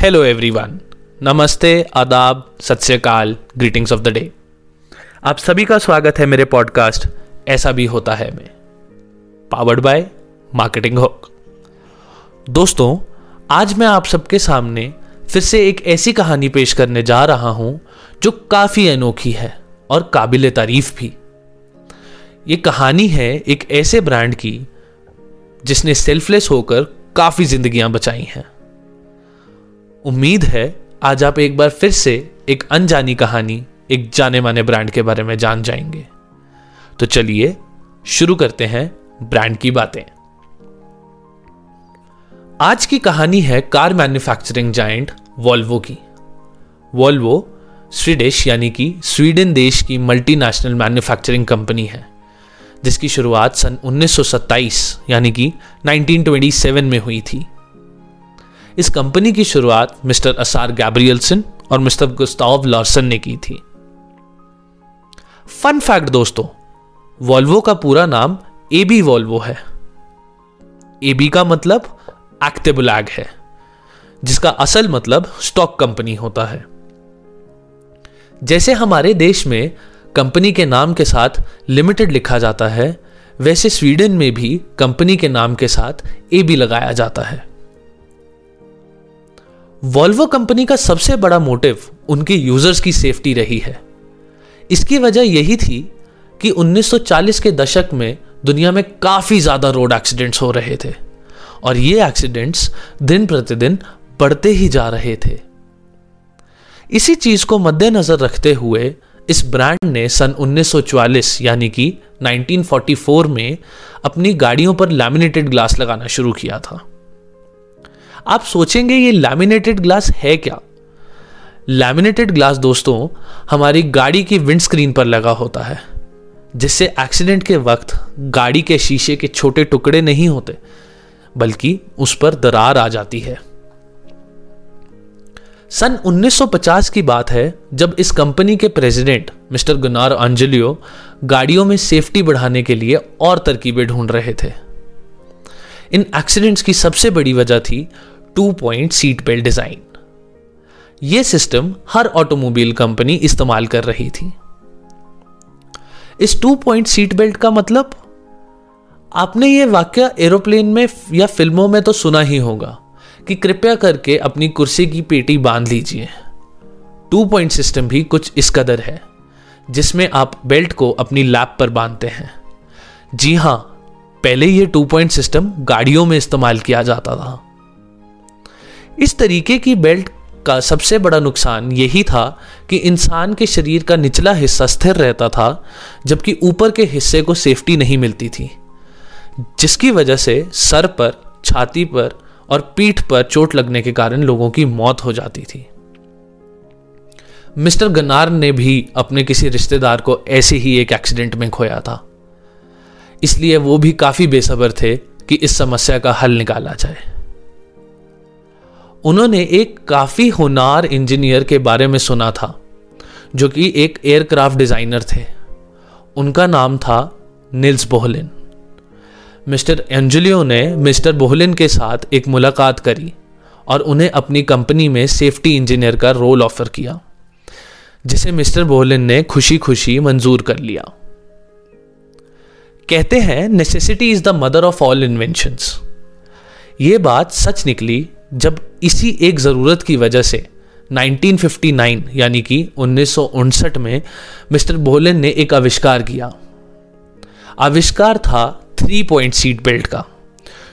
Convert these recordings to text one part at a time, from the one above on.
Hello everyone नमस्ते, आदाब सत श्रीकाल ग्रीटिंग्स ऑफ़ द डे आप सभी का स्वागत है मेरे पॉडकास्ट ऐसा भी होता है मैं. पावर्ड बाय मार्केटिंग हुक दोस्तों, आज मैं आप सबके सामने फिर से एक ऐसी कहानी पेश करने जा रहा हूँ, जो काफ़ी अनोखी है और काबिल तारीफ़ भी. ये कहानी है एक ऐसे ब्रांड की, जिसने सेल्फलेस होकर काफ़ी जिंदगियाँ बचाई हैं. उम्मीद है आज आप एक बार फिर से एक अनजानी कहानी, एक जाने माने ब्रांड के बारे में जान जाएँगे। तो चलिए शुरू करते हैं ब्रांड की बातें। आज की कहानी है कार मैन्युफैक्चरिंग जाइंट वॉल्वो की। वॉल्वो स्वीडिश यानी कि स्वीडन देश की मल्टीनेशनल मैन्युफैक्चरिंग कंपनी है, जिसकी शुरुआत सन 1927 यानी कि 1927 में हुई थी। इस कंपनी की शुरुआत मिस्टर असार गैब्रियलसन और मिस्टर गुस्ताव लॉर्सन ने की थी। फन फैक्ट दोस्तों, वॉल्वो का पूरा नाम एबी वॉल्वो है। एबी का मतलब एक्टेबुलैग है, जिसका असल मतलब स्टॉक कंपनी होता है। जैसे हमारे देश में कंपनी के नाम के साथ लिमिटेड लिखा जाता है, वैसे स्वीडन में भी कंपनी के नाम के साथ एबी लगाया जाता है। वॉल्वो कंपनी का सबसे बड़ा मोटिव उनके यूज़र्स की सेफ्टी रही है। इसकी वजह यही थी कि 1940 के दशक में दुनिया में काफ़ी ज़्यादा रोड एक्सीडेंट्स हो रहे थे और ये एक्सीडेंट्स दिन प्रतिदिन बढ़ते ही जा रहे थे। इसी चीज़ को मद्देनजर रखते हुए इस ब्रांड ने सन 1944 यानी कि 1944 में अपनी गाड़ियों पर लैमिनेटेड ग्लास लगाना शुरू किया था। आप सोचेंगे ये लैमिनेटेड ग्लास है क्या? लैमिनेटेड ग्लास दोस्तों, हमारी गाड़ी की विंड स्क्रीन पर लगा होता है, जिससे एक्सीडेंट के वक्त गाड़ी के शीशे के छोटे टुकड़े नहीं होते, बल्कि उस पर दरार आ जाती है। सन 1950 की बात है, जब इस कंपनी के प्रेसिडेंट मिस्टर गुनार अंजलियो, गाड़ियों में सेफ्टी बढ़ाने के लिए और तरकीबें ढूंढ रहे थे। इन एक्सीडेंट्स की सबसे बड़ी वजह थी two point seat belt design यह सिस्टम हर ऑटोमोबाइल कंपनी इस्तेमाल कर रही थी। इस टू पॉइंट सीट बेल्ट का मतलब आपने यह वाक्य एरोप्लेन में या फ़िल्मों में तो सुना ही होगा कि कृपया करके अपनी कुर्सी की पेटी बाँध लीजिए। टू पॉइंट सिस्टम भी कुछ इस कदर है, जिसमें आप बेल्ट को अपनी लैप पर बांधते हैं। जी हाँ, पहले यह टू पॉइंट सिस्टम गाड़ियों में इस्तेमाल किया जाता था। इस तरीके की बेल्ट का सबसे बड़ा नुकसान यही था कि इंसान के शरीर का निचला हिस्सा स्थिर रहता था, जबकि ऊपर के हिस्से को सेफ्टी नहीं मिलती थी, जिसकी वजह से सर पर, छाती पर और पीठ पर चोट लगने के कारण लोगों की मौत हो जाती थी। मिस्टर गनार ने भी अपने किसी रिश्तेदार को ऐसे ही एक एक्सीडेंट में खोया था। इसलिए वो भी काफ़ी बेसब्र थे कि इस समस्या का हल निकाला जाए। उन्होंने एक काफ़ी होनार इंजीनियर के बारे में सुना था, जो कि एक एयरक्राफ्ट डिज़ाइनर थे। उनका नाम था निल्स बोहलिन। मिस्टर एंजलियो ने मिस्टर बोहलिन के साथ एक मुलाकात करी और उन्हें अपनी कंपनी में सेफ्टी इंजीनियर का रोल ऑफ़र किया, जिसे मिस्टर बोहलिन ने खुशी खुशी मंजूर कर लिया। कहते हैं necessity is the mother of all inventions ये बात सच निकली जब इसी एक ज़रूरत की वजह से 1959 यानी कि उन्नीस सौ उनसठ में मिस्टर बोलेन ने एक आविष्कार किया। आविष्कार था थ्री पॉइंट सीट बेल्ट का,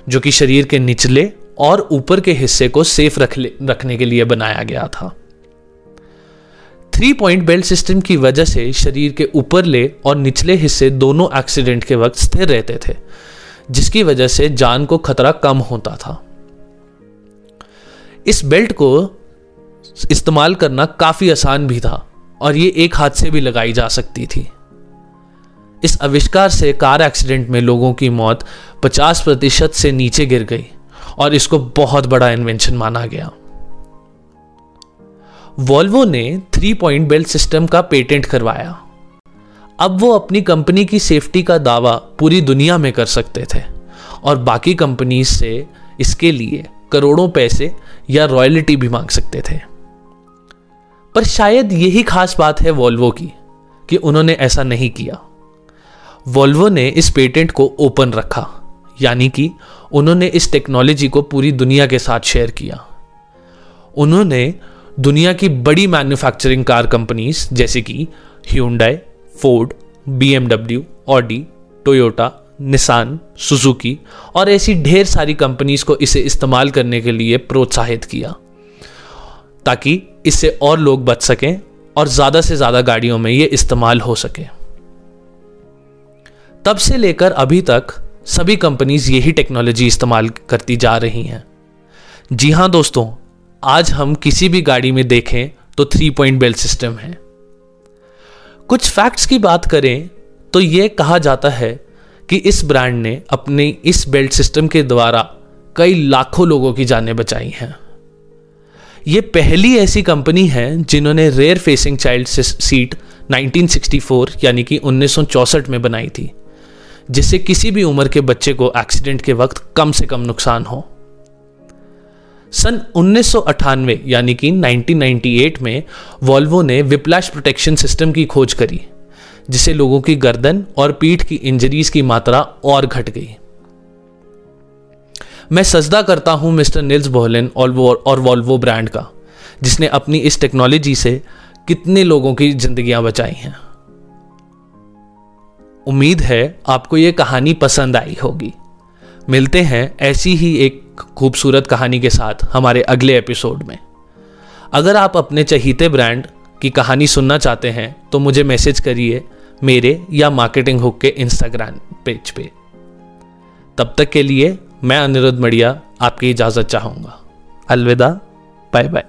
जो कि शरीर के निचले और ऊपर के हिस्से को सेफ़ रख रखने के लिए बनाया गया था। थ्री पॉइंट बेल्ट सिस्टम की वजह से शरीर के ऊपरले और निचले हिस्से दोनों एक्सीडेंट के वक्त स्थिर रहते थे, जिसकी वजह से जान को खतरा कम होता था। इस बेल्ट को इस्तेमाल करना काफ़ी आसान भी था और ये एक हाथ से भी लगाई जा सकती थी। इस आविष्कार से कार एक्सीडेंट में लोगों की मौत 50 प्रतिशत से नीचे गिर गई और इसको बहुत बड़ा इन्वेंशन माना गया। वॉल्वो ने थ्री पॉइंट बेल्ट सिस्टम का पेटेंट करवाया। अब वो अपनी कंपनी की सेफ्टी का दावा पूरी दुनिया में कर सकते थे और बाकी कंपनीज़ से इसके लिए करोड़ों पैसे या रॉयल्टी भी मांग सकते थे। पर शायद यही खास बात है वॉल्वो की, कि उन्होंने ऐसा नहीं किया। वॉल्वो ने इस पेटेंट को ओपन रखा, यानी कि उन्होंने इस टेक्नोलॉजी को पूरी दुनिया के साथ शेयर किया। उन्होंने दुनिया की बड़ी मैन्युफैक्चरिंग कार कंपनीज़, जैसे कि Hyundai Ford B Audi Toyota Nissan Suzuki और ऐसी ढेर सारी कंपनीज़ को इसे इस्तेमाल करने के लिए प्रोत्साहित किया ताकि इससे और लोग बच सकें और ज़्यादा से ज़्यादा गाड़ियों में ये इस्तेमाल हो सके। तब से लेकर अभी तक सभी कंपनीज़ यही टेक्नोलॉजी इस्तेमाल करती जा रही हैं। जी हाँ दोस्तों, आज हम किसी भी गाड़ी में देखें तो थ्री पॉइंट बेल्ट सिस्टम है। कुछ फैक्ट्स की बात करें तो यह कहा जाता है कि इस ब्रांड ने अपने इस बेल्ट सिस्टम के द्वारा कई लाखों लोगों की जानें बचाई हैं। ये पहली ऐसी कंपनी है जिन्होंने रेयर फेसिंग चाइल्ड सीट 1964 यानी कि 1964 में बनाई थी, जिससे किसी भी उम्र के बच्चे को एक्सीडेंट के वक्त कम से कम नुकसान हो। सन उन्नीस सौ अट्ठानवे, यानी कि 1998 में वॉल्वो ने विप्लैश प्रोटेक्शन सिस्टम की खोज करी। जिससे लोगों की गर्दन और पीठ की इंजरीज की मात्रा और घट गई। मैं सजदा करता हूँ मिस्टर निल्स बोहलिन और वॉल्वो ब्रांड का, जिसने अपनी इस टेक्नोलॉजी से कितने लोगों की जिंदगियाँ बचाई हैं। उम्मीद है आपको यह कहानी पसंद आई होगी। मिलते हैं ऐसी ही एक खूबसूरत कहानी के साथ हमारे अगले एपिसोड में। अगर आप अपने चहीते ब्रांड की कहानी सुनना चाहते हैं तो मुझे मैसेज करिए मेरे या मार्केटिंग हुक के इंस्टाग्राम पेज पे। तब तक के लिए मैं अनिरुद्ध मड़िया आपकी इजाज़त चाहूँगा। अलविदा बाय बाय